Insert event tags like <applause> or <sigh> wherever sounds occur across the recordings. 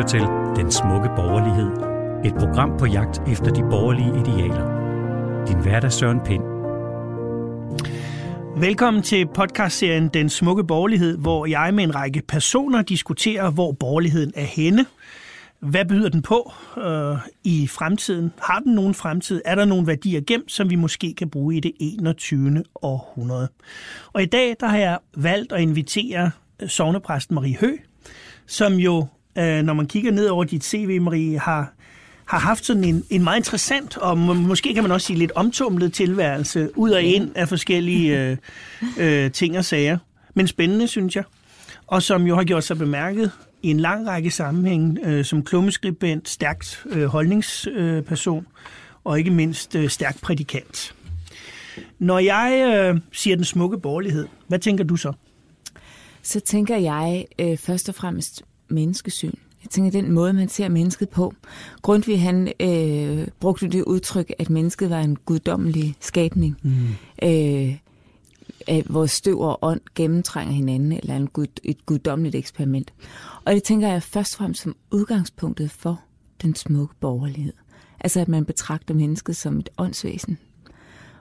lytter til Den Smukke Borgerlighed. Et program på jagt efter de borgerlige idealer. Din hverdag Søren Pind. Velkommen til podcastserien Den Smukke Borgerlighed, hvor jeg med en række personer diskuterer, hvor borgerligheden er henne. Hvad byder den på øh, i fremtiden? Har den nogen fremtid? Er der nogle værdier gemt, som vi måske kan bruge i det 21. århundrede? Og i dag der har jeg valgt at invitere sovnepræsten Marie Hø, som jo, øh, når man kigger ned over dit CV, Marie, har, har haft sådan en, en meget interessant, og må, måske kan man også sige lidt omtumlet tilværelse, ud og ind af forskellige øh, øh, ting og sager. Men spændende, synes jeg. Og som jo har gjort sig bemærket i en lang række sammenhænge, øh, som klummeskribent, stærkt øh, holdningsperson, øh, og ikke mindst øh, stærk prædikant. Når jeg øh, siger den smukke borgerlighed, hvad tænker du så? så tænker jeg øh, først og fremmest menneskesyn. Jeg tænker den måde, man ser mennesket på. Grundtvig han øh, brugte det udtryk, at mennesket var en guddommelig skabning. Mm. Øh, at vores støv og ånd gennemtrænger hinanden, eller en gud, et guddommeligt eksperiment. Og det tænker jeg først og fremmest som udgangspunktet for den smukke borgerlighed. Altså at man betragter mennesket som et åndsvæsen.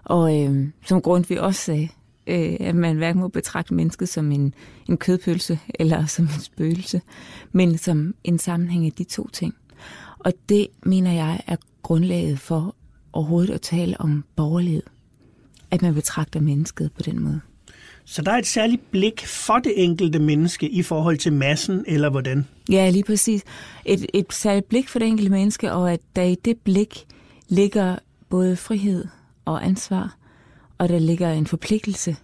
Og øh, som Grundtvig også sagde, øh, at man hverken må betragte mennesket som en, en kødpølse <laughs> eller som en spøgelse, men som en sammenhæng af de to ting. Og det mener jeg er grundlaget for overhovedet at tale om borgerlighed. At man betragter mennesket på den måde. Så der er et særligt blik for det enkelte menneske i forhold til massen, eller hvordan? Ja, lige præcis. Et, et særligt blik for det enkelte menneske, og at der i det blik ligger både frihed og ansvar, og der ligger en forpligtelse,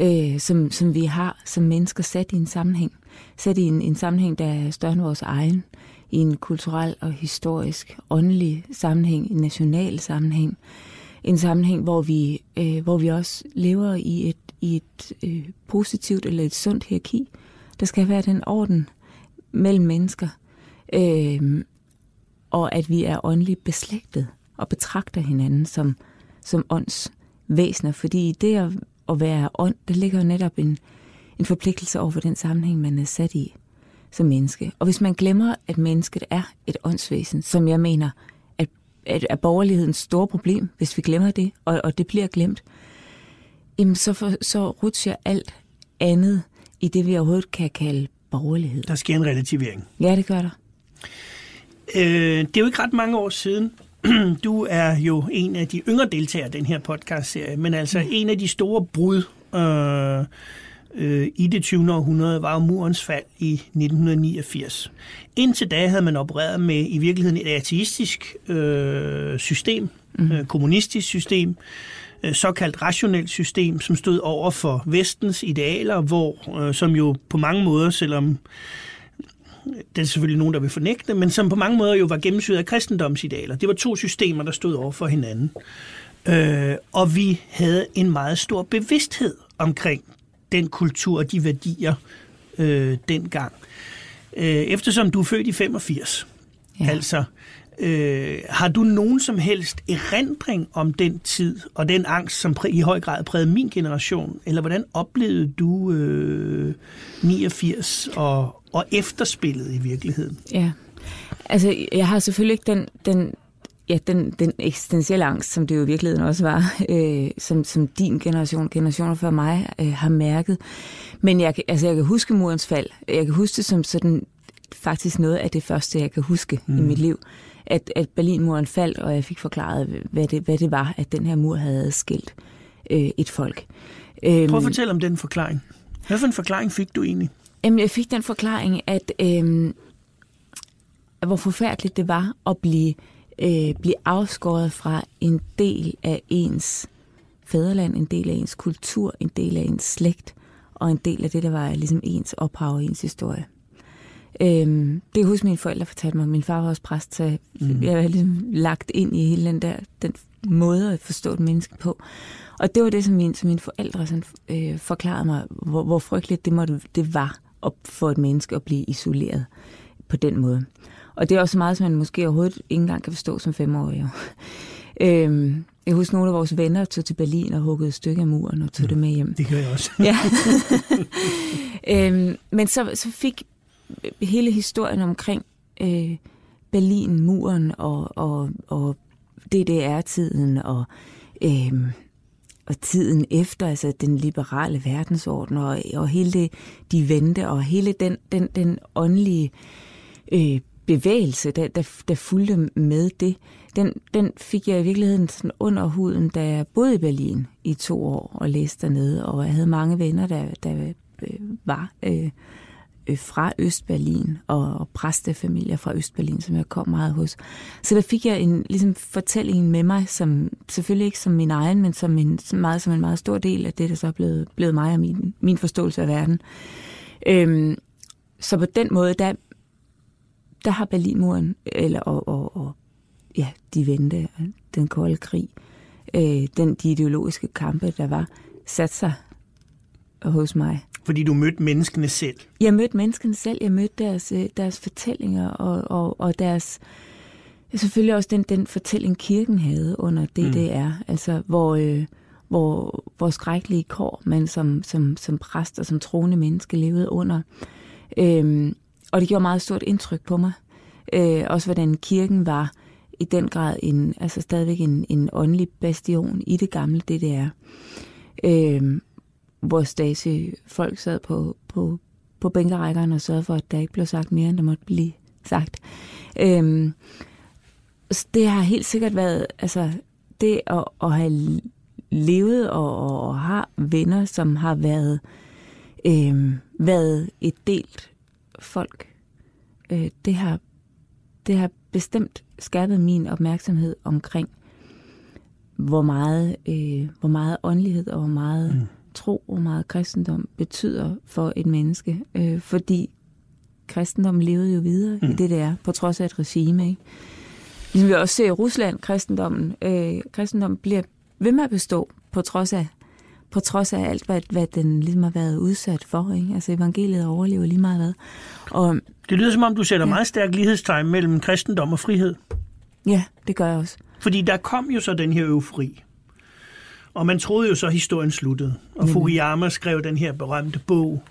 øh, som, som vi har som mennesker sat i en sammenhæng. Sat i en, en sammenhæng, der er større end vores egen, i en kulturel og historisk, åndelig sammenhæng, en national sammenhæng. En sammenhæng, hvor vi, øh, hvor vi også lever i et, i et øh, positivt eller et sundt hierarki. Der skal være den orden mellem mennesker, øh, og at vi er åndeligt beslægtet og betragter hinanden som, som ånds væsener, fordi det at, at være ånd, der ligger jo netop en, en forpligtelse over for den sammenhæng, man er sat i som menneske. Og hvis man glemmer, at mennesket er et åndsvæsen, som jeg mener, at, at er borgerlighedens store problem, hvis vi glemmer det, og, og det bliver glemt, jamen så, for, så rutscher alt andet i det, vi overhovedet kan kalde borgerlighed. Der sker en relativering. Ja, det gør der. Øh, det er jo ikke ret mange år siden, <clears throat> du er jo en af de yngre deltagere i den her podcast-serie, men altså mm. en af de store brud øh, øh, i det 20. århundrede var jo murens fald i 1989. Indtil da havde man opereret med i virkeligheden et ateistisk øh, system, mm. øh, kommunistisk system, øh, såkaldt rationelt system, som stod over for vestens idealer, hvor øh, som jo på mange måder, selvom det er selvfølgelig nogen, der vil fornægte, men som på mange måder jo var gennemsyret af kristendomsidealer. Det var to systemer, der stod over for hinanden. Øh, og vi havde en meget stor bevidsthed omkring den kultur og de værdier øh, dengang. Øh, eftersom du er født i 85, ja. altså, øh, har du nogen som helst erindring om den tid og den angst, som i høj grad prægede min generation? Eller hvordan oplevede du øh, 89 og, og efterspillet i virkeligheden? Ja, altså jeg har selvfølgelig ikke den, den, ja, den, den eksistentielle angst, som det jo i virkeligheden også var, øh, som, som din generation, generationer før mig, øh, har mærket. Men jeg, altså, jeg kan huske murens fald. Jeg kan huske det som sådan faktisk noget af det første, jeg kan huske mm. i mit liv. At, at Berlinmuren faldt, og jeg fik forklaret, hvad det, hvad det var, at den her mur havde adskilt øh, et folk. Prøv at øhm, fortælle om den forklaring. Hvad for en forklaring fik du egentlig? Jamen, jeg fik den forklaring, at øh, hvor forfærdeligt det var at blive, øh, blive afskåret fra en del af ens fædreland, en del af ens kultur, en del af ens slægt, og en del af det, der var ligesom ens ophav og ens historie. Øhm, det kan huske, mine forældre fortalte mig. Min far var også præst, så mm. jeg var ligesom lagt ind i hele den der den måde at forstå et menneske på. Og det var det, som, min, som mine forældre sådan, øh, forklarede mig, hvor, hvor frygteligt det, måtte, det var at få et menneske at blive isoleret på den måde. Og det er også meget, som man måske overhovedet ikke engang kan forstå som femårig. øhm, jeg husker, nogle af vores venner tog til Berlin og huggede et stykke af muren og tog mm, det med hjem. Det gør jeg også. ja. <laughs> øhm, men så, så fik hele historien omkring øh, Berlin, muren og, og, og DDR-tiden og, øh, og tiden efter, altså den liberale verdensorden og, og hele det, de vendte, og hele den, den, den åndelige øh, bevægelse, der, der, der fulgte med det, den, den fik jeg i virkeligheden sådan under huden, da jeg boede i Berlin i to år og læste dernede, og jeg havde mange venner, der, der øh, var øh, øh, Øh, fra Østberlin, og, og præstefamilier fra Østberlin, som jeg kom meget hos. Så der fik jeg en ligesom, fortælling med mig, som selvfølgelig ikke som min egen, men som en, som meget, som en meget stor del af det, der så er blevet, blevet mig og min, min forståelse af verden. Øhm, så på den måde, der, der har Berlinmuren, eller, og, og, og ja, de vente, den kolde krig, øh, den, de ideologiske kampe, der var, sat sig hos mig. Fordi du mødte menneskene selv? Jeg mødte menneskene selv. Jeg mødte deres, øh, deres fortællinger og, og, og deres... Selvfølgelig også den, den fortælling, kirken havde under DDR, mm. altså hvor, øh, hvor, hvor skrækkelige kår man som, som, som præst og som troende menneske levede under. Øhm, og det gjorde meget stort indtryk på mig. Øh, også hvordan kirken var i den grad en, altså stadigvæk en, en åndelig bastion i det gamle DDR. Øh, hvor Stasi folk sad på, på, på bænkerækkerne og sørgede for, at der ikke blev sagt mere, end der måtte blive sagt. Øhm, det har helt sikkert været, altså det at, at have levet og, og, og har venner, som har været, øhm, været et delt folk, øh, det har det har bestemt skærpet min opmærksomhed omkring, hvor meget, øh, hvor meget åndelighed og hvor meget mm tro og hvor meget kristendom betyder for et menneske. Øh, fordi kristendommen levede jo videre mm. i det, der, på trods af et regime. Ikke? Ligesom vi også ser i Rusland, kristendommen, øh, kristendommen bliver ved med at bestå, på trods af på trods af alt, hvad, hvad den ligesom har været udsat for. Ikke? Altså evangeliet overlever lige meget hvad. Og, det lyder som om, du sætter ja. meget stærk lighedstegn mellem kristendom og frihed. Ja, det gør jeg også. Fordi der kom jo så den her eufori. Og man troede jo så, at historien sluttede. Og Fukuyama skrev den her berømte bog,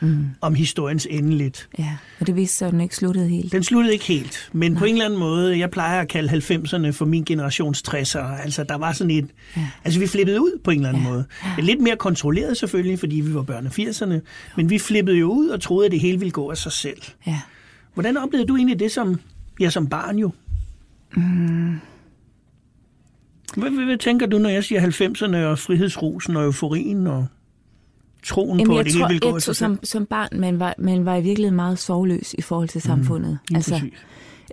mm. om historiens endeligt. Ja, og det viste sig, at den ikke sluttede helt. Den sluttede ikke helt, men Nej. på en eller anden måde, jeg plejer at kalde 90'erne for min generations 60'ere. Altså, der var sådan et... Ja. Altså, vi flippede ud på en eller anden ja. måde. Ja. Lidt mere kontrolleret selvfølgelig, fordi vi var børn af 80'erne, men vi flippede jo ud og troede, at det hele ville gå af sig selv. Ja. Hvordan oplevede du egentlig det som, ja, som barn jo? Mm. Hvad, hvad, hvad tænker du, når jeg siger 90'erne og frihedsrosen og euforien og troen Jamen, på, at det hele ville gå jeg tror, som, som barn, man var, man var i virkeligheden meget sovløs i forhold til mhm. samfundet. Mm, altså,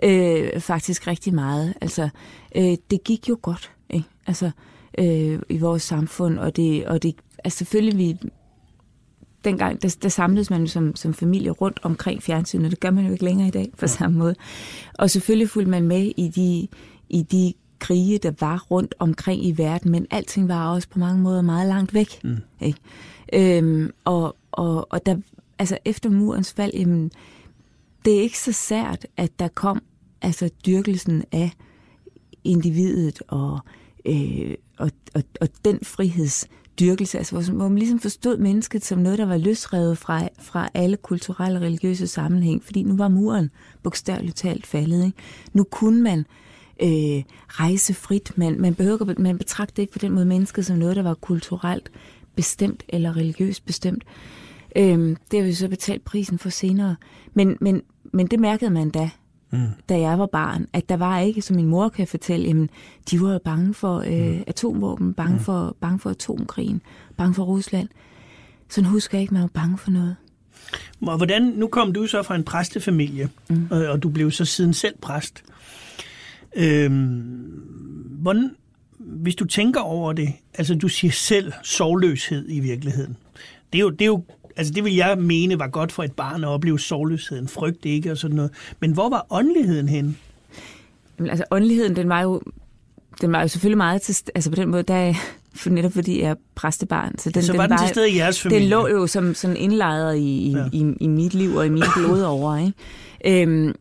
øh, faktisk rigtig meget. Altså, øh, det gik jo godt, ikke? Altså, øh, i vores samfund, og det, og det altså selvfølgelig, vi, dengang, der, der samledes man som, som familie rundt omkring fjernsynet. Det gør man jo ikke længere i dag på ja. samme måde. Og selvfølgelig fulgte man med i de, i de krige, der var rundt omkring i verden, men alting var også på mange måder meget langt væk. Mm. Ikke? Øhm, og, og, og der, altså efter murens fald, jamen, det er ikke så sært, at der kom altså dyrkelsen af individet og, øh, og, og, og den frihedsdyrkelse, altså hvor, hvor man ligesom forstod mennesket som noget, der var løsrevet fra, fra alle kulturelle og religiøse sammenhæng, fordi nu var muren bogstaveligt talt faldet. Ikke? Nu kunne man øh, rejse frit. Man, man, behøver, man betragte ikke på den måde mennesket som noget, der var kulturelt bestemt eller religiøst bestemt. Øhm, det har vi så betalt prisen for senere. Men, men, men det mærkede man da, mm. da jeg var barn, at der var ikke, som min mor kan fortælle, jamen, de var bange for øh, mm. atomvåben, bange, mm. for, bange for atomkrigen, bange for Rusland. Sådan husker jeg ikke, man var bange for noget. Og hvordan, nu kom du så fra en præstefamilie, mm. og, og du blev så siden selv præst. Øhm, hvordan, hvis du tænker over det, altså du siger selv sovløshed i virkeligheden. Det er jo, det er jo altså det vil jeg mene var godt for et barn at opleve sovløsheden, frygt ikke og sådan noget. Men hvor var åndeligheden henne? Jamen, altså åndeligheden, den var jo, den var jo selvfølgelig meget til, altså på den måde, der <laughs> for netop fordi jeg er præstebarn. Så den, så var den, den til stede i jeres familie? Den lå jo som sådan indlejret i, i, ja. i, i mit liv og i min <coughs> blod over. Ikke? Øhm,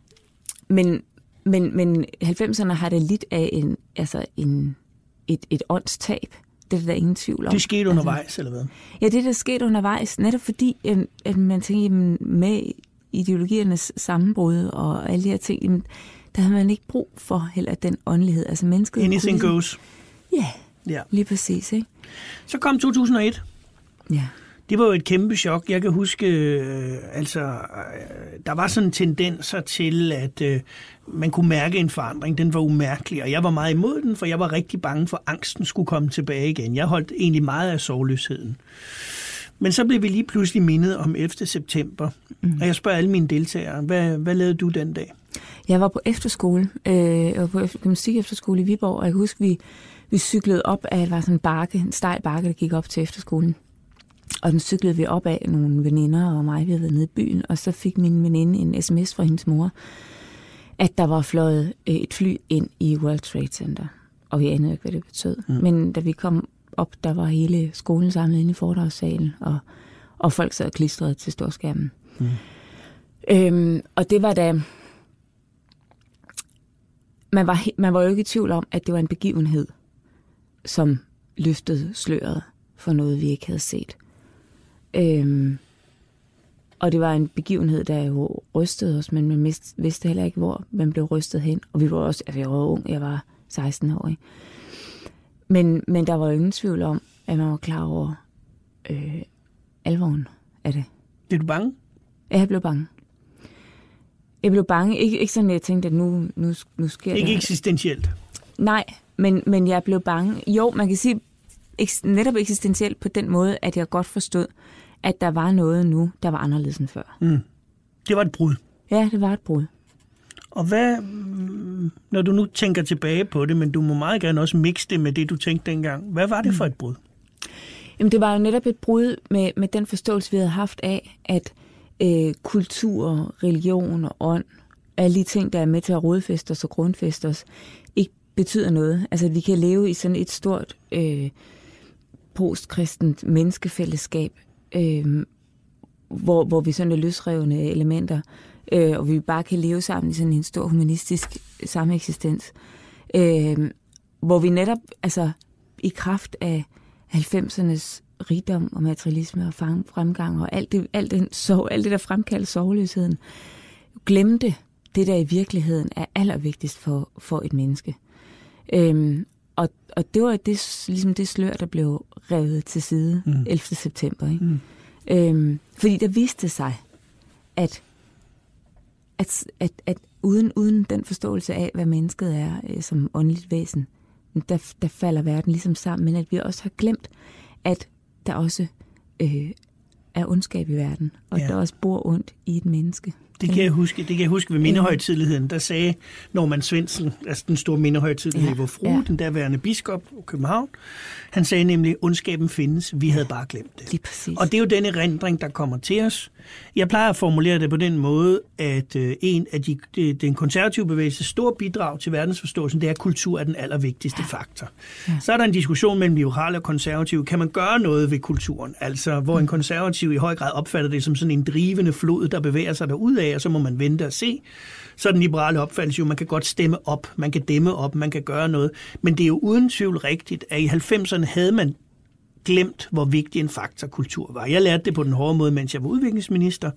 men, men, men 90'erne har det lidt af en, altså en, et, et åndstab. Det er der ingen tvivl om. Det skete altså, undervejs, altså, eller hvad? Ja, det der skete undervejs, netop fordi, at man tænker, jamen, med ideologiernes sammenbrud og alle de her ting, jamen, der havde man ikke brug for heller den åndelighed. Altså mennesket... Anything kunne goes. Ja, Ja. lige præcis, ikke? Så kom 2001. Ja. Det var jo et kæmpe chok. Jeg kan huske, øh, altså, øh, der var sådan tendenser til, at øh, man kunne mærke en forandring. Den var umærkelig, og jeg var meget imod den, for jeg var rigtig bange for, at angsten skulle komme tilbage igen. Jeg holdt egentlig meget af sorgløsheden. Men så blev vi lige pludselig mindet om 11. september, mm. og jeg spørger alle mine deltagere, hvad, hvad lavede du den dag? Jeg var på efterskole, øh, jeg var på gymnastik efterskole i Viborg, og jeg kan huske, vi, vi cyklede op af, var sådan en bakke, en stejl bakke, der gik op til efterskolen. Og den cyklede vi op af nogle veninder og mig, vi havde været nede i byen, og så fik min veninde en sms fra hendes mor, at der var fløjet øh, et fly ind i World Trade Center. Og vi anede ikke, hvad det betød. Mm. Men da vi kom op, der var hele skolen samlet inde i foredragssalen, og, og folk sad klistret til storskærmen. Mm. Øhm, og det var da... Man var, man var jo ikke i tvivl om, at det var en begivenhed, som løftede sløret for noget, vi ikke havde set. Øhm, og det var en begivenhed, der jo rystede os, men man vidste heller ikke, hvor man blev rystet hen. Og vi var også, altså jeg var ung, jeg var 16 år. Ikke? Men, men der var ingen tvivl om, at man var klar over øh, alvoren af det. Blev du bange? Ja, Jeg blev bange. Jeg blev bange. Ikke, ikke sådan, at jeg tænkte, at nu, nu, nu sker Ikke det. eksistentielt. Nej, men, men jeg blev bange. Jo, man kan sige netop eksistentielt på den måde, at jeg godt forstod, at der var noget nu, der var anderledes end før. Mm. Det var et brud. Ja, det var et brud. Og hvad, mm, når du nu tænker tilbage på det, men du må meget gerne også mixe det med det, du tænkte dengang. Hvad var det for et brud? Jamen, det var jo netop et brud med, med den forståelse, vi havde haft af, at øh, kultur, religion og ånd, alle de ting, der er med til at rodfæste os og grundfæste os, ikke betyder noget. Altså, at vi kan leve i sådan et stort øh, postkristent menneskefællesskab, øh, hvor, hvor vi sådan er løsrevne elementer, øh, og vi bare kan leve sammen i sådan en stor humanistisk sameksistens, øh, hvor vi netop, altså i kraft af 90'ernes rigdom og materialisme og fremgang og alt det, alt, den sorg, alt det, der fremkaldte sorgløsheden, glemte det, der i virkeligheden er allervigtigst for, for et menneske. Øhm, og, og det var det, ligesom det slør, der blev revet til side mm. 11. september. Ikke? Mm. Øhm, fordi der viste sig, at, at, at, at uden, uden den forståelse af, hvad mennesket er øh, som åndeligt væsen, der, der falder verden ligesom sammen, men at vi også har glemt, at der også øh, er ondskab i verden, og Ja. der også bor ondt i et menneske. Det kan jeg huske, det kan jeg huske ved mindehøjtidligheden. Der sagde Norman Svendsen, altså den store mindehøjtidlighed, ja. Hvor frue, ja. den derværende biskop i København, han sagde nemlig, ondskaben findes, vi havde bare glemt det. Lige præcis. Og det er jo den erindring, der kommer til os. Jeg plejer at formulere det på den måde, at øh, en af de, de, den konservative bevægelses store bidrag til verdensforståelsen, det er, at kultur er den allervigtigste faktor. Ja. Så er der en diskussion mellem liberale og konservative. Kan man gøre noget ved kulturen? Altså, hvor en konservativ i høj grad opfatter det som sådan en drivende flod, der bevæger sig derud af, og så må man vente og se. Så den liberale opfattelse jo, man kan godt stemme op, man kan dæmme op, man kan gøre noget. Men det er jo uden tvivl rigtigt, at i 90'erne havde man glemt, hvor vigtig en faktor kultur var. Jeg lærte det på den hårde måde, mens jeg var udviklingsminister.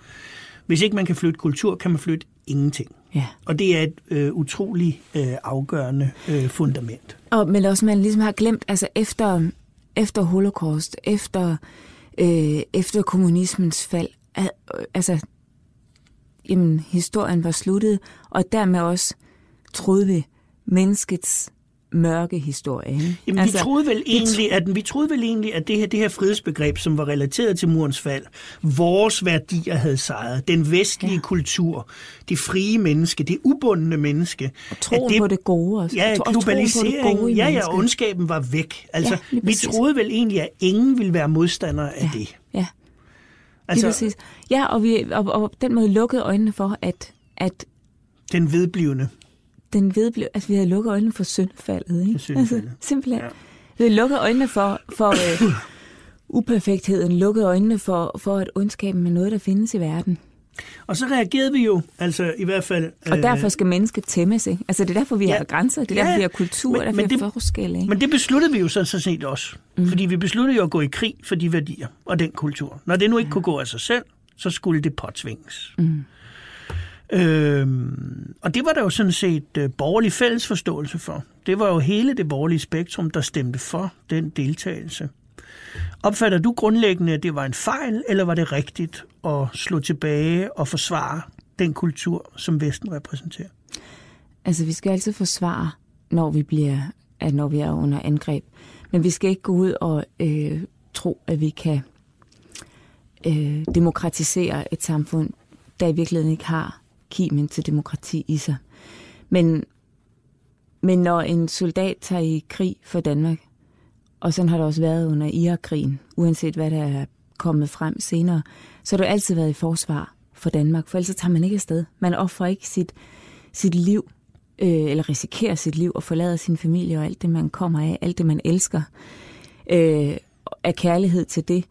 Hvis ikke man kan flytte kultur, kan man flytte ingenting. Ja. Og det er et øh, utroligt øh, afgørende øh, fundament. Og, men også, man ligesom har glemt, altså efter, efter holocaust, efter, øh, efter kommunismens fald, al, altså, jamen, historien var sluttet, og dermed også troede vi menneskets mørke historie. Ikke? Jamen, altså, vi troede vel egentlig, at vi troede vel egentlig, at det her, det her frihedsbegreb, som var relateret til murens fald, vores værdier havde sejret, den vestlige ja. Kultur, det frie menneske, det ubundne menneske. Og troen det, på det gode også. Ja, og globaliseringen, gode ja, ja, ondskaben var væk. Altså, Ja, vi troede vel egentlig, at ingen ville være modstandere af Ja. det. Ja, altså, Altså, præcis. Ja, og, vi, og, og på den måde lukkede øjnene for, at, at den vedblivende. den vedblev, altså vi havde lukket øjnene for syndfaldet, ikke? For syndfaldet. Altså, simpelthen. Ja. Ja. Vi havde lukket øjnene for, for øh, uperfektheden, lukket øjnene for, for at ondskaben er noget, der findes i verden. Og så reagerede vi jo, altså i hvert fald... Og derfor skal mennesket tæmmes, ikke? Altså det er derfor, vi Ja. har grænser, det er Ja, derfor, vi har kultur, men- derfor, men vi har det- forskel, ikke? Men det besluttede vi jo sådan så set også. Mm. Fordi vi besluttede jo at gå i krig for de værdier og den kultur. Når det nu ikke ja. kunne gå af sig selv, så skulle det påtvinges. Mm. Øhm, og det var der jo sådan set øh, borgerlig fællesforståelse for. Det var jo hele det borgerlige spektrum, der stemte for den deltagelse. Opfatter du grundlæggende, at det var en fejl, eller var det rigtigt at slå tilbage og forsvare den kultur, som Vesten repræsenterer? Altså, vi skal altid forsvare, når vi, bliver, at når vi er under angreb. Men vi skal ikke gå ud og øh, tro, at vi kan øh, demokratisere et samfund, der i virkeligheden ikke har kimen til demokrati i sig. Men, men når en soldat tager i krig for Danmark, og sådan har det også været under Irak-krigen, uanset hvad der er kommet frem senere, så har du altid været i forsvar for Danmark, for ellers tager man ikke afsted. Man offrer ikke sit, sit liv, øh, eller risikerer sit liv og forlader sin familie og alt det, man kommer af, alt det, man elsker, øh, af kærlighed til det,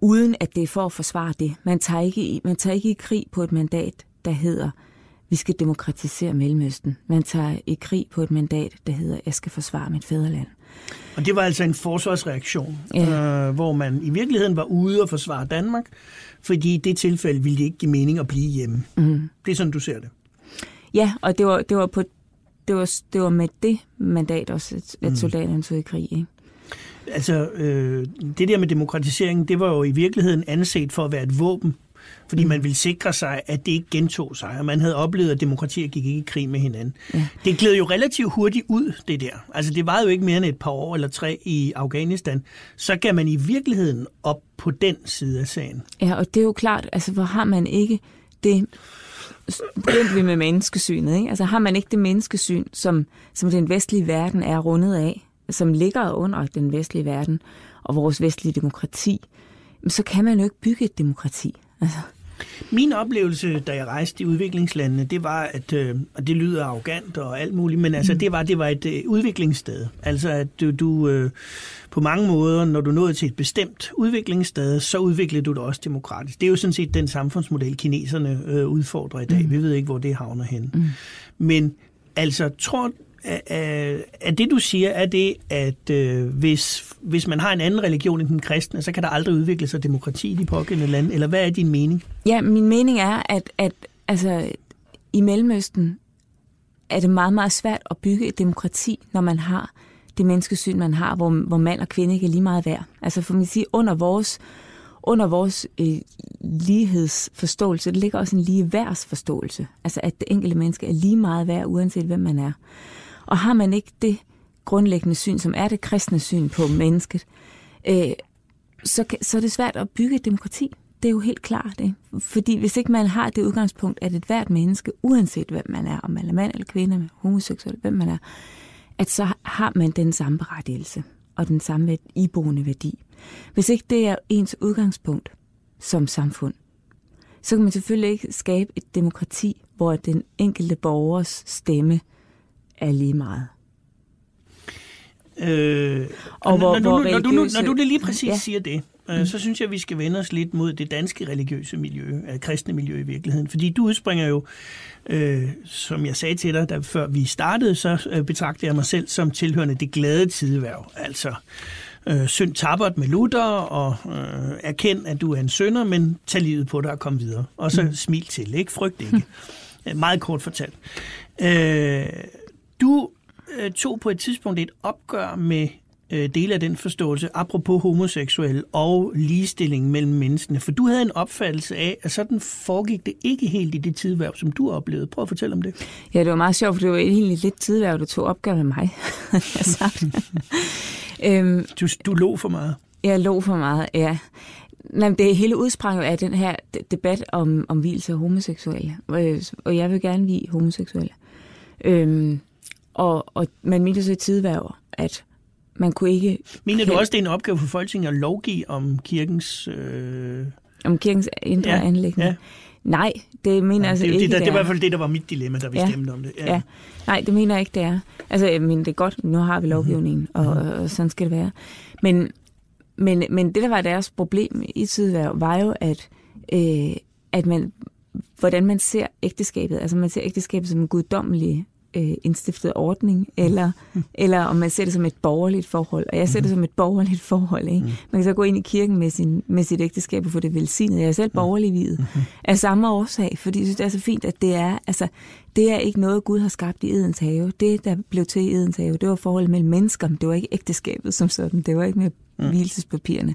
uden at det er for at forsvare det. Man tager ikke i, man tager ikke i krig på et mandat, der hedder, vi skal demokratisere Mellemøsten. Man tager i krig på et mandat, der hedder, jeg skal forsvare mit fædreland. Og det var altså en forsvarsreaktion, ja. øh, hvor man i virkeligheden var ude og forsvare Danmark, fordi i det tilfælde ville det ikke give mening at blive hjemme. Mm. Det er sådan, du ser det. Ja, og det var, det var, på, det var, det var med det mandat også, at, at mm. soldaterne tog i krig. Ikke? Altså, øh, det der med demokratisering, det var jo i virkeligheden anset for at være et våben fordi man ville sikre sig, at det ikke gentog sig, og man havde oplevet, at demokratier gik ikke i krig med hinanden. Ja. Det gled jo relativt hurtigt ud, det der. Altså, det var jo ikke mere end et par år eller tre i Afghanistan. Så kan man i virkeligheden op på den side af sagen. Ja, og det er jo klart, altså, hvor har man ikke det begyndte vi med menneskesynet. Ikke? Altså har man ikke det menneskesyn, som, som den vestlige verden er rundet af, som ligger under den vestlige verden og vores vestlige demokrati, så kan man jo ikke bygge et demokrati. Altså. Min oplevelse, da jeg rejste i udviklingslandene, det var, at, øh, og det lyder arrogant og alt muligt, men altså, mm. det var, det var et øh, udviklingssted. Altså, at du, du øh, på mange måder, når du nåede til et bestemt udviklingssted, så udviklede du det også demokratisk. Det er jo sådan set den samfundsmodel, kineserne øh, udfordrer i dag. Mm. Vi ved ikke, hvor det havner hen. Mm. Men altså, tror er, er det, du siger, er det, at øh, hvis, hvis man har en anden religion end den kristne, så kan der aldrig udvikle sig demokrati i de pågældende lande? Eller hvad er din mening? Ja, min mening er, at, at altså, i Mellemøsten er det meget, meget svært at bygge et demokrati, når man har det menneskesyn, man har, hvor, hvor mand og kvinde ikke er lige meget værd. Altså for man sige, under vores, under vores øh, lighedsforståelse, der ligger også en ligeværdsforståelse. Altså at det enkelte menneske er lige meget værd, uanset hvem man er. Og har man ikke det grundlæggende syn, som er det kristne syn på mennesket, øh, så, så er det svært at bygge et demokrati. Det er jo helt klart. Ikke? Fordi hvis ikke man har det udgangspunkt, at et hvert menneske, uanset hvem man er, om man er mand eller kvinde, homoseksuel, hvem man er, at så har man den samme berettigelse og den samme iboende værdi. Hvis ikke det er ens udgangspunkt som samfund, så kan man selvfølgelig ikke skabe et demokrati, hvor den enkelte borgers stemme er lige meget. Øh, og hvor, når, du, hvor når, du, når, når du det lige præcis ja. siger det, øh, mm. så synes jeg, at vi skal vende os lidt mod det danske religiøse miljø, øh, kristne miljø i virkeligheden. Fordi du udspringer jo, øh, som jeg sagde til dig, da, før vi startede, så øh, betragter jeg mig selv som tilhørende det glade tideværv. Altså, øh, synd tabert med Luther, og øh, erkend, at du er en sønder, men tag livet på dig og kom videre. Og så mm. smil til, ikke? Frygt ikke. Mm. <laughs> Meget kort fortalt. Øh, du øh, tog på et tidspunkt et opgør med øh, dele af den forståelse, apropos homoseksuel og ligestilling mellem menneskene. For du havde en opfattelse af, at sådan foregik det ikke helt i det tidværv, som du oplevede. Prøv at fortælle om det. Ja, det var meget sjovt, for det var egentlig lidt tidværv, du tog opgør med mig. <laughs> øhm, du, du lå for meget. Jeg lå for meget, ja. Nej, det hele udsprang af den her debat om, om hvilelse af homoseksuelle. Og jeg vil gerne vi homoseksuelle. Øhm, og, og man mente så i tidværv, at man kunne ikke... Mener du også, det er en opgave for Folketinget at lovgive om kirkens... Øh... Om kirkens indre ja, anlæggende? Ja. Nej, det mener ja, altså det, ikke, det, det, det er i hvert fald det, der var mit dilemma, da vi ja, stemte om det. Ja. ja. Nej, det mener jeg ikke, det er. Altså, jeg mener, det er godt, nu har vi lovgivningen, mm-hmm. og, og sådan skal det være. Men, men, men det, der var deres problem i tidværv, var jo, at, øh, at man, hvordan man ser ægteskabet. Altså, man ser ægteskabet som en guddommelig øh, indstiftet ordning, eller, <laughs> eller om man ser det som et borgerligt forhold. Og jeg ser det som et borgerligt forhold. Ikke? Man kan så gå ind i kirken med, sin, med sit ægteskab og få det velsignet. Jeg er selv borgerlig videt af samme årsag, fordi jeg synes, det er så fint, at det er, altså, det er ikke noget, Gud har skabt i Edens have. Det, der blev til i Edens have, det var forholdet mellem mennesker, det var ikke ægteskabet som sådan. Det var ikke med hvilelsespapirerne.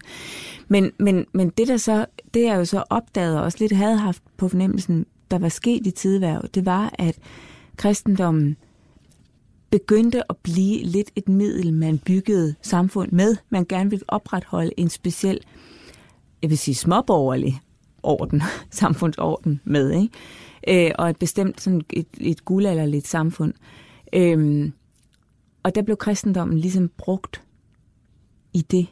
Men, men, men det der så, det er jo så opdaget og også lidt havde haft på fornemmelsen, der var sket i tidværv, det var, at kristendommen begyndte at blive lidt et middel, man byggede samfund med. Man gerne ville opretholde en speciel, jeg vil sige småborgerlig orden, <laughs> samfundsorden med, ikke? Øh, og et bestemt sådan et, et guldalderligt samfund. Øhm, og der blev kristendommen ligesom brugt i det,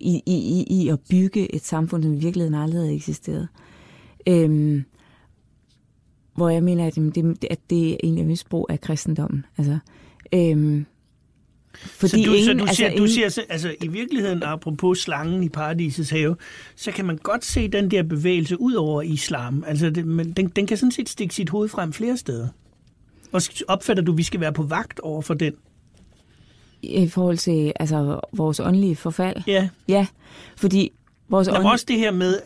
i, i, i, i at bygge et samfund, som i virkeligheden aldrig havde eksisteret. Øhm, hvor jeg mener, at det, at det er egentlig misbrug af kristendommen. Altså, øhm, fordi så du, ingen, så du altså, siger, ingen... du siger altså, i virkeligheden, apropos slangen i paradisets have, så kan man godt se den der bevægelse ud over islam. Altså, det, men den, den kan sådan set stikke sit hoved frem flere steder. Og opfatter du, at vi skal være på vagt over for den? I forhold til altså, vores åndelige forfald? Ja. Ja, fordi vores er også det her med,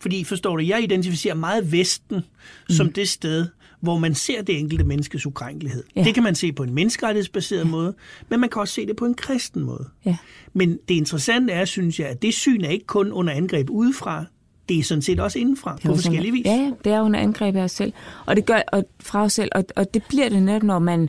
fordi forstår du, jeg identificerer meget Vesten mm. som det sted, hvor man ser det enkelte menneskes ukrænkelighed. Ja. Det kan man se på en menneskerettighedsbaseret ja. måde, men man kan også se det på en kristen måde. Ja. Men det interessante er, synes jeg, at det syn er ikke kun under angreb udefra, det er sådan set også indenfra på forskellige vis. Ja, ja, det er under angreb af os selv. Og det gør og fra os selv, og, og det bliver det netop, når man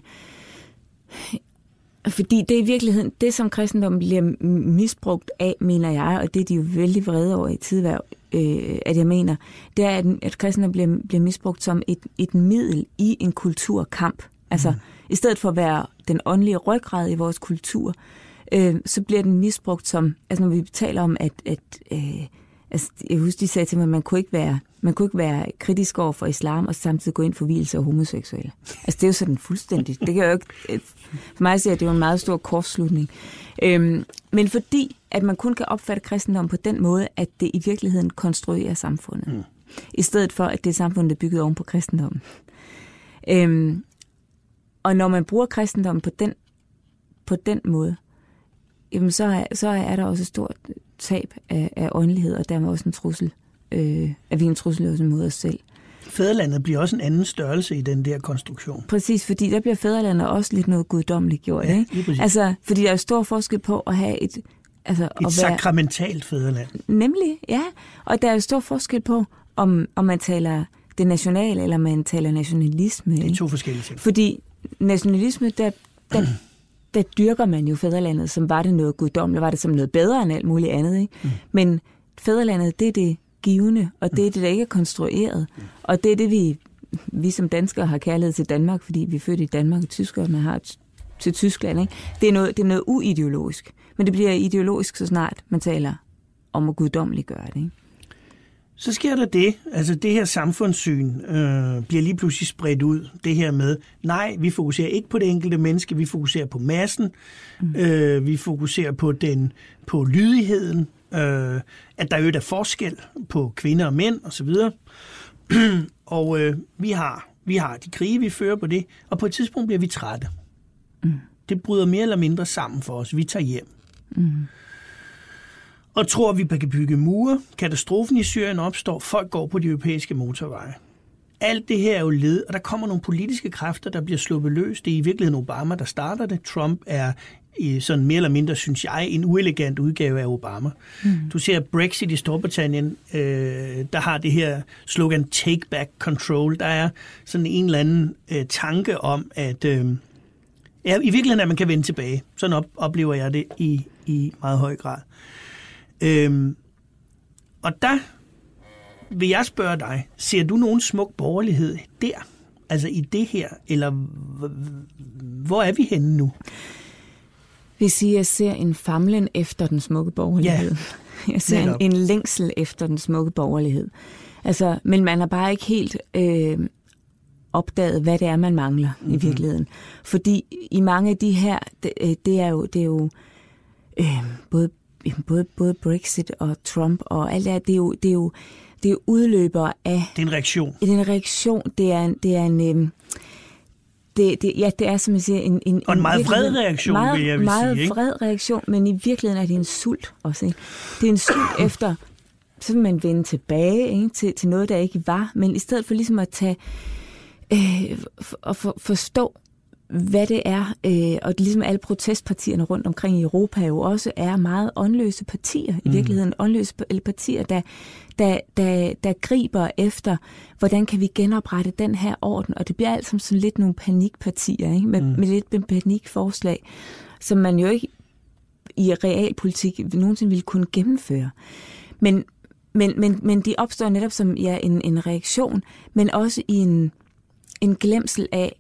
fordi det er i virkeligheden, det som kristendommen bliver misbrugt af, mener jeg, og det er de jo vældig vrede over i tidværv, øh, at jeg mener, det er, at, at kristendommen bliver, bliver misbrugt som et, et middel i en kulturkamp. Altså, mm. i stedet for at være den åndelige ryggrad i vores kultur, øh, så bliver den misbrugt som, altså når vi taler om, at, at øh, altså, jeg husker, de sagde til mig, at man kunne ikke være, man kunne ikke være kritisk over for islam og samtidig gå ind for hvilelse af homoseksuelle. Altså, det er jo sådan fuldstændig. Det kan jo ikke, for mig at det er en meget stor kortslutning. Øhm, men fordi, at man kun kan opfatte kristendom på den måde, at det i virkeligheden konstruerer samfundet. Mm. I stedet for, at det er samfundet, der er bygget oven på kristendommen. Øhm, og når man bruger kristendommen på den, på den måde, jamen så er, så er der også et stort tab af, af åndelighed, og dermed også en trussel. Øh, at vi er en trussel også mod os selv. Fæderlandet bliver også en anden størrelse i den der konstruktion. Præcis, fordi der bliver fæderlandet også lidt noget guddommeligt gjort. Ja, ikke? Altså, fordi der er stor forskel på at have et... Altså, et at sakramentalt fæderland. Nemlig, ja. Og der er stor forskel på, om, om man taler det nationale, eller man taler nationalisme. Det er to forskellige ting. Fordi nationalisme, der, der der dyrker man jo fædrelandet, som var det noget guddommeligt, var det som noget bedre end alt muligt andet. Ikke? Mm. Men fædrelandet, det er det givende, og det er det, der ikke er konstrueret. Mm. Og det er det, vi, vi som danskere har kærlighed til Danmark, fordi vi er født i Danmark, og tyskerne har til Tyskland. Ikke? Det, er noget, det er noget uideologisk. Men det bliver ideologisk, så snart man taler om at guddommeliggøre det. Ikke? Så sker der det, altså det her samfundssyn øh, bliver lige pludselig spredt ud. Det her med, nej, vi fokuserer ikke på det enkelte menneske, vi fokuserer på massen, mm. øh, vi fokuserer på den på lydigheden, øh, at der jo er forskel på kvinder og mænd osv. <clears throat> og øh, vi har vi har de krige, vi fører på det, og på et tidspunkt bliver vi trætte. Mm. Det bryder mere eller mindre sammen for os. Vi tager hjem. Mm og tror, at vi kan bygge mure. Katastrofen i Syrien opstår. Folk går på de europæiske motorveje. Alt det her er jo led, og der kommer nogle politiske kræfter, der bliver sluppet løs. Det er i virkeligheden Obama, der starter det. Trump er sådan mere eller mindre, synes jeg, en uelegant udgave af Obama. Mm. Du ser Brexit i Storbritannien, øh, der har det her slogan Take Back Control. Der er sådan en eller anden øh, tanke om, at øh, ja, i virkeligheden, at man kan vende tilbage. Sådan op, oplever jeg det i, i meget høj grad. Øhm, og der vil jeg spørge dig, ser du nogen smuk borgerlighed der? Altså i det her, eller hvor er vi henne nu? Hvis sige, jeg ser en famlen efter den smukke borgerlighed. Ja, <laughs> jeg ser en, en længsel efter den smukke borgerlighed. Altså, men man har bare ikke helt øh, opdaget, hvad det er, man mangler mm-hmm. i mhm. virkeligheden. Fordi i mange af de her, det, øh, det er jo, det er jo øh, både både, både Brexit og Trump og alt det det er jo, det er jo, det er udløber af... Det er en reaktion. Det er en reaktion. Det er en, det er en, øhm, det, det, ja, det er som jeg siger en... en og en meget vred reaktion, meget, vil jeg vil meget sige. Ikke? vred reaktion, men i virkeligheden er det en sult også. Ikke? Det er en sult <clears throat> efter, så vil man vende tilbage ikke? Til, til noget, der ikke var, men i stedet for ligesom at tage øh, og for, forstå, hvad det er, øh, og ligesom alle protestpartierne rundt omkring i Europa jo også er meget åndløse partier, i virkeligheden åndløse partier, der, der, der, der griber efter, hvordan kan vi genoprette den her orden, og det bliver alt som sådan lidt nogle panikpartier, ikke? Med, mm. med lidt med panikforslag, som man jo ikke i realpolitik nogensinde ville kunne gennemføre. Men, men, men, men de opstår netop som ja, en, en reaktion, men også i en, en glemsel af,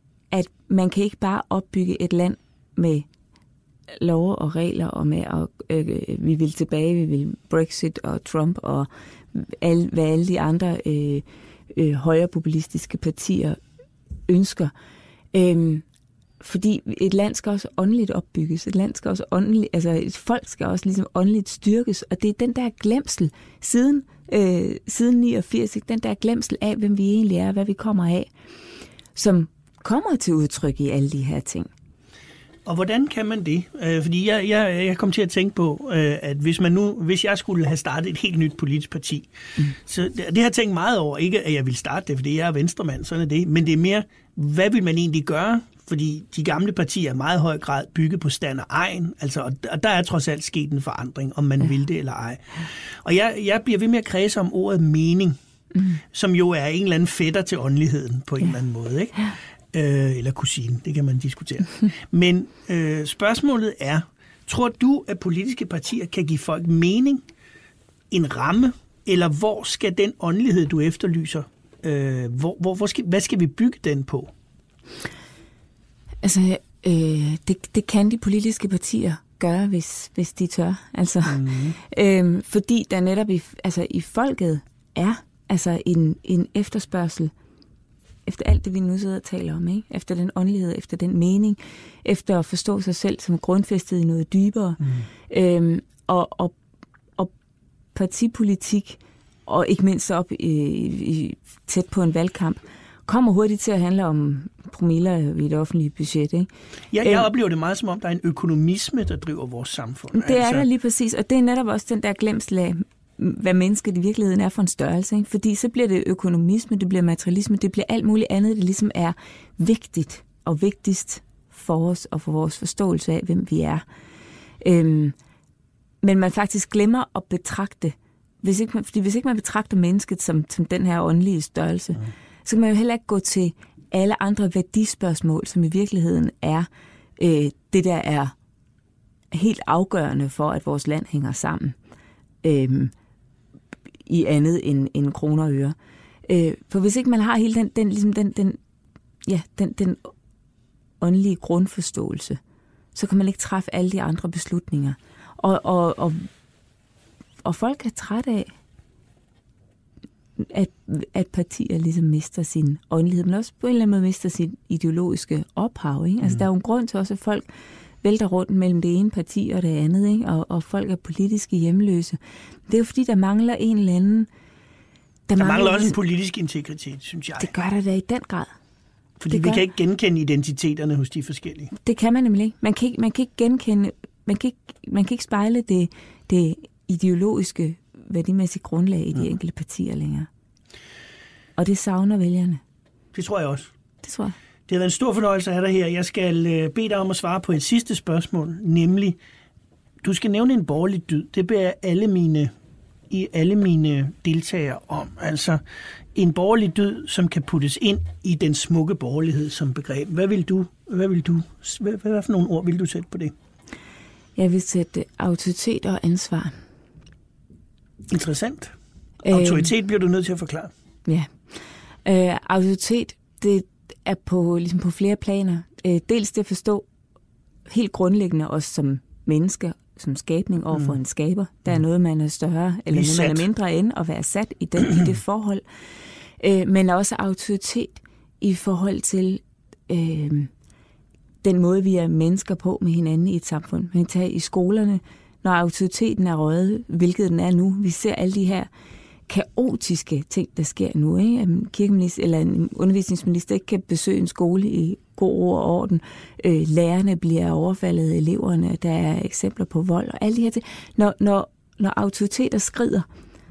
man kan ikke bare opbygge et land med love og regler, og med at øh, vi vil tilbage, vi vil Brexit og Trump og alle, hvad alle de andre øh, øh, højrepopulistiske partier ønsker. Øhm, fordi et land skal også åndeligt opbygges. Et land skal også åndeligt, altså et folk skal også ligesom åndeligt styrkes. Og det er den der glemsel siden, øh, siden 89, den der glemsel af, hvem vi egentlig er, hvad vi kommer af, som kommer til udtryk i alle de her ting. Og hvordan kan man det? Øh, fordi jeg, jeg, jeg kom til at tænke på, øh, at hvis man nu, hvis jeg skulle have startet et helt nyt politisk parti, mm. så det, det har jeg tænkt meget over. Ikke at jeg vil starte det, fordi jeg er venstremand, sådan er det. Men det er mere, hvad vil man egentlig gøre? Fordi de gamle partier er i meget høj grad bygget på stand og egen. Altså, og, og der er trods alt sket en forandring, om man ja. vil det eller ej. Og jeg, jeg bliver ved med at kredse om ordet mening, mm. som jo er en eller anden fætter til åndeligheden på en ja. eller anden måde. Ikke? Øh, eller kusine, det kan man diskutere. <laughs> Men øh, spørgsmålet er, tror du, at politiske partier kan give folk mening, en ramme, eller hvor skal den åndelighed, du efterlyser, øh, hvor, hvor, hvor skal, hvad skal vi bygge den på? Altså, øh, det, det kan de politiske partier gøre, hvis, hvis de tør. Altså, mm. <laughs> øh, fordi der netop i, altså, i folket er altså en, en efterspørgsel efter alt det, vi nu sidder og taler om, ikke? efter den åndelighed, efter den mening, efter at forstå sig selv som grundfæstet i noget dybere. Mm. Øhm, og, og, og partipolitik, og ikke mindst op i, i, tæt på en valgkamp, kommer hurtigt til at handle om promiller i det offentlige budget. Ikke? Ja, jeg øhm, oplever det meget som om, der er en økonomisme, der driver vores samfund. Det altså. er der lige præcis, og det er netop også den der glemsel af, hvad mennesket i virkeligheden er for en størrelse. Ikke? Fordi så bliver det økonomisme, det bliver materialisme, det bliver alt muligt andet, det ligesom er vigtigt og vigtigst for os og for vores forståelse af, hvem vi er. Øhm, men man faktisk glemmer at betragte, hvis ikke man, fordi hvis ikke man betragter mennesket som, som den her åndelige størrelse, mm. så kan man jo heller ikke gå til alle andre værdispørgsmål, som i virkeligheden er øh, det, der er helt afgørende for, at vores land hænger sammen. Øhm, i andet end, end kroner og øre. Øh, for hvis ikke man har hele den, den, ligesom den, den, ja, den, den åndelige grundforståelse, så kan man ikke træffe alle de andre beslutninger. Og, og, og, og folk er træt af, at, at partier ligesom mister sin åndelighed, men også på en eller anden måde mister sit ideologiske ophav. Ikke? Altså, mm. der er jo en grund til også, at folk vælter rundt mellem det ene parti og det andet, ikke? Og, og folk er politiske hjemløse. Det er jo fordi, der mangler en eller anden... Der, der mangler også en politisk integritet, synes jeg. Det gør der da i den grad. Fordi det vi gør... kan ikke genkende identiteterne hos de forskellige. Det kan man nemlig ikke. Man kan ikke, man kan ikke genkende... Man kan ikke, man kan ikke spejle det, det ideologiske, værdimæssige grundlag i de ja. enkelte partier længere. Og det savner vælgerne. Det tror jeg også. Det tror jeg. Det har været en stor fornøjelse at have dig her. Jeg skal øh, bede dig om at svare på et sidste spørgsmål, nemlig, du skal nævne en borgerlig dyd. Det beder jeg alle mine, i alle mine deltagere om. Altså en borgerlig dyd, som kan puttes ind i den smukke borgerlighed som begreb. Hvad vil du, hvad vil du, hvad, hvad for nogle ord vil du sætte på det? Jeg vil sætte autoritet og ansvar. Interessant. Autoritet øh, bliver du nødt til at forklare. Ja. Øh, autoritet, det er på, ligesom på flere planer. Øh, dels det at forstå helt grundlæggende os som mennesker, som skabning over for mm. en skaber. Der er mm. noget, man er større, eller noget, man er mindre end, at være sat i, den, i det <clears throat> forhold. Øh, men også autoritet i forhold til øh, den måde, vi er mennesker på med hinanden i et samfund. Man kan tage i skolerne, når autoriteten er røget, hvilket den er nu. Vi ser alle de her kaotiske ting, der sker nu. Ikke? At en kirkeminister eller en undervisningsminister ikke kan besøge en skole i god ro og orden. Øh, lærerne bliver overfaldet, eleverne, der er eksempler på vold og alle de her ting. Når, når, når autoriteter skrider,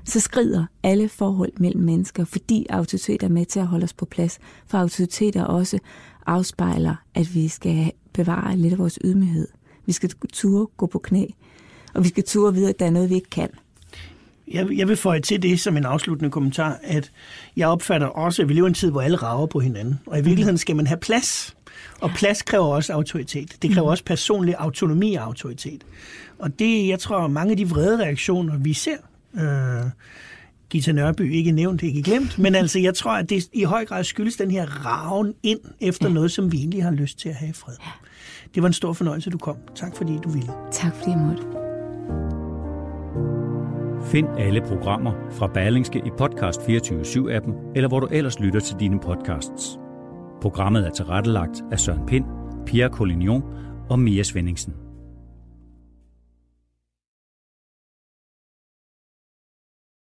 så skrider alle forhold mellem mennesker, fordi autoriteter er med til at holde os på plads. For autoriteter også afspejler, at vi skal bevare lidt af vores ydmyghed. Vi skal ture gå på knæ, og vi skal ture vide, at der er noget, vi ikke kan. Jeg, jeg vil føje til det som en afsluttende kommentar, at jeg opfatter også, at vi lever i en tid, hvor alle rager på hinanden. Og i virkeligheden skal man have plads. Og plads kræver også autoritet. Det kræver mm. også personlig autonomi og autoritet. Og det, jeg tror, mange af de vrede reaktioner, vi ser, øh, Gita Nørby ikke nævnt, ikke glemt, men <laughs> altså, jeg tror, at det i høj grad skyldes den her raven ind efter ja. noget, som vi egentlig har lyst til at have i fred. Ja. Det var en stor fornøjelse, du kom. Tak fordi du ville. Tak fordi jeg måtte. Find alle programmer fra Berlingske i Podcast 24-7-appen, eller hvor du ellers lytter til dine podcasts. Programmet er tilrettelagt af Søren Pind, Pierre Collignon og Mia Svendingsen.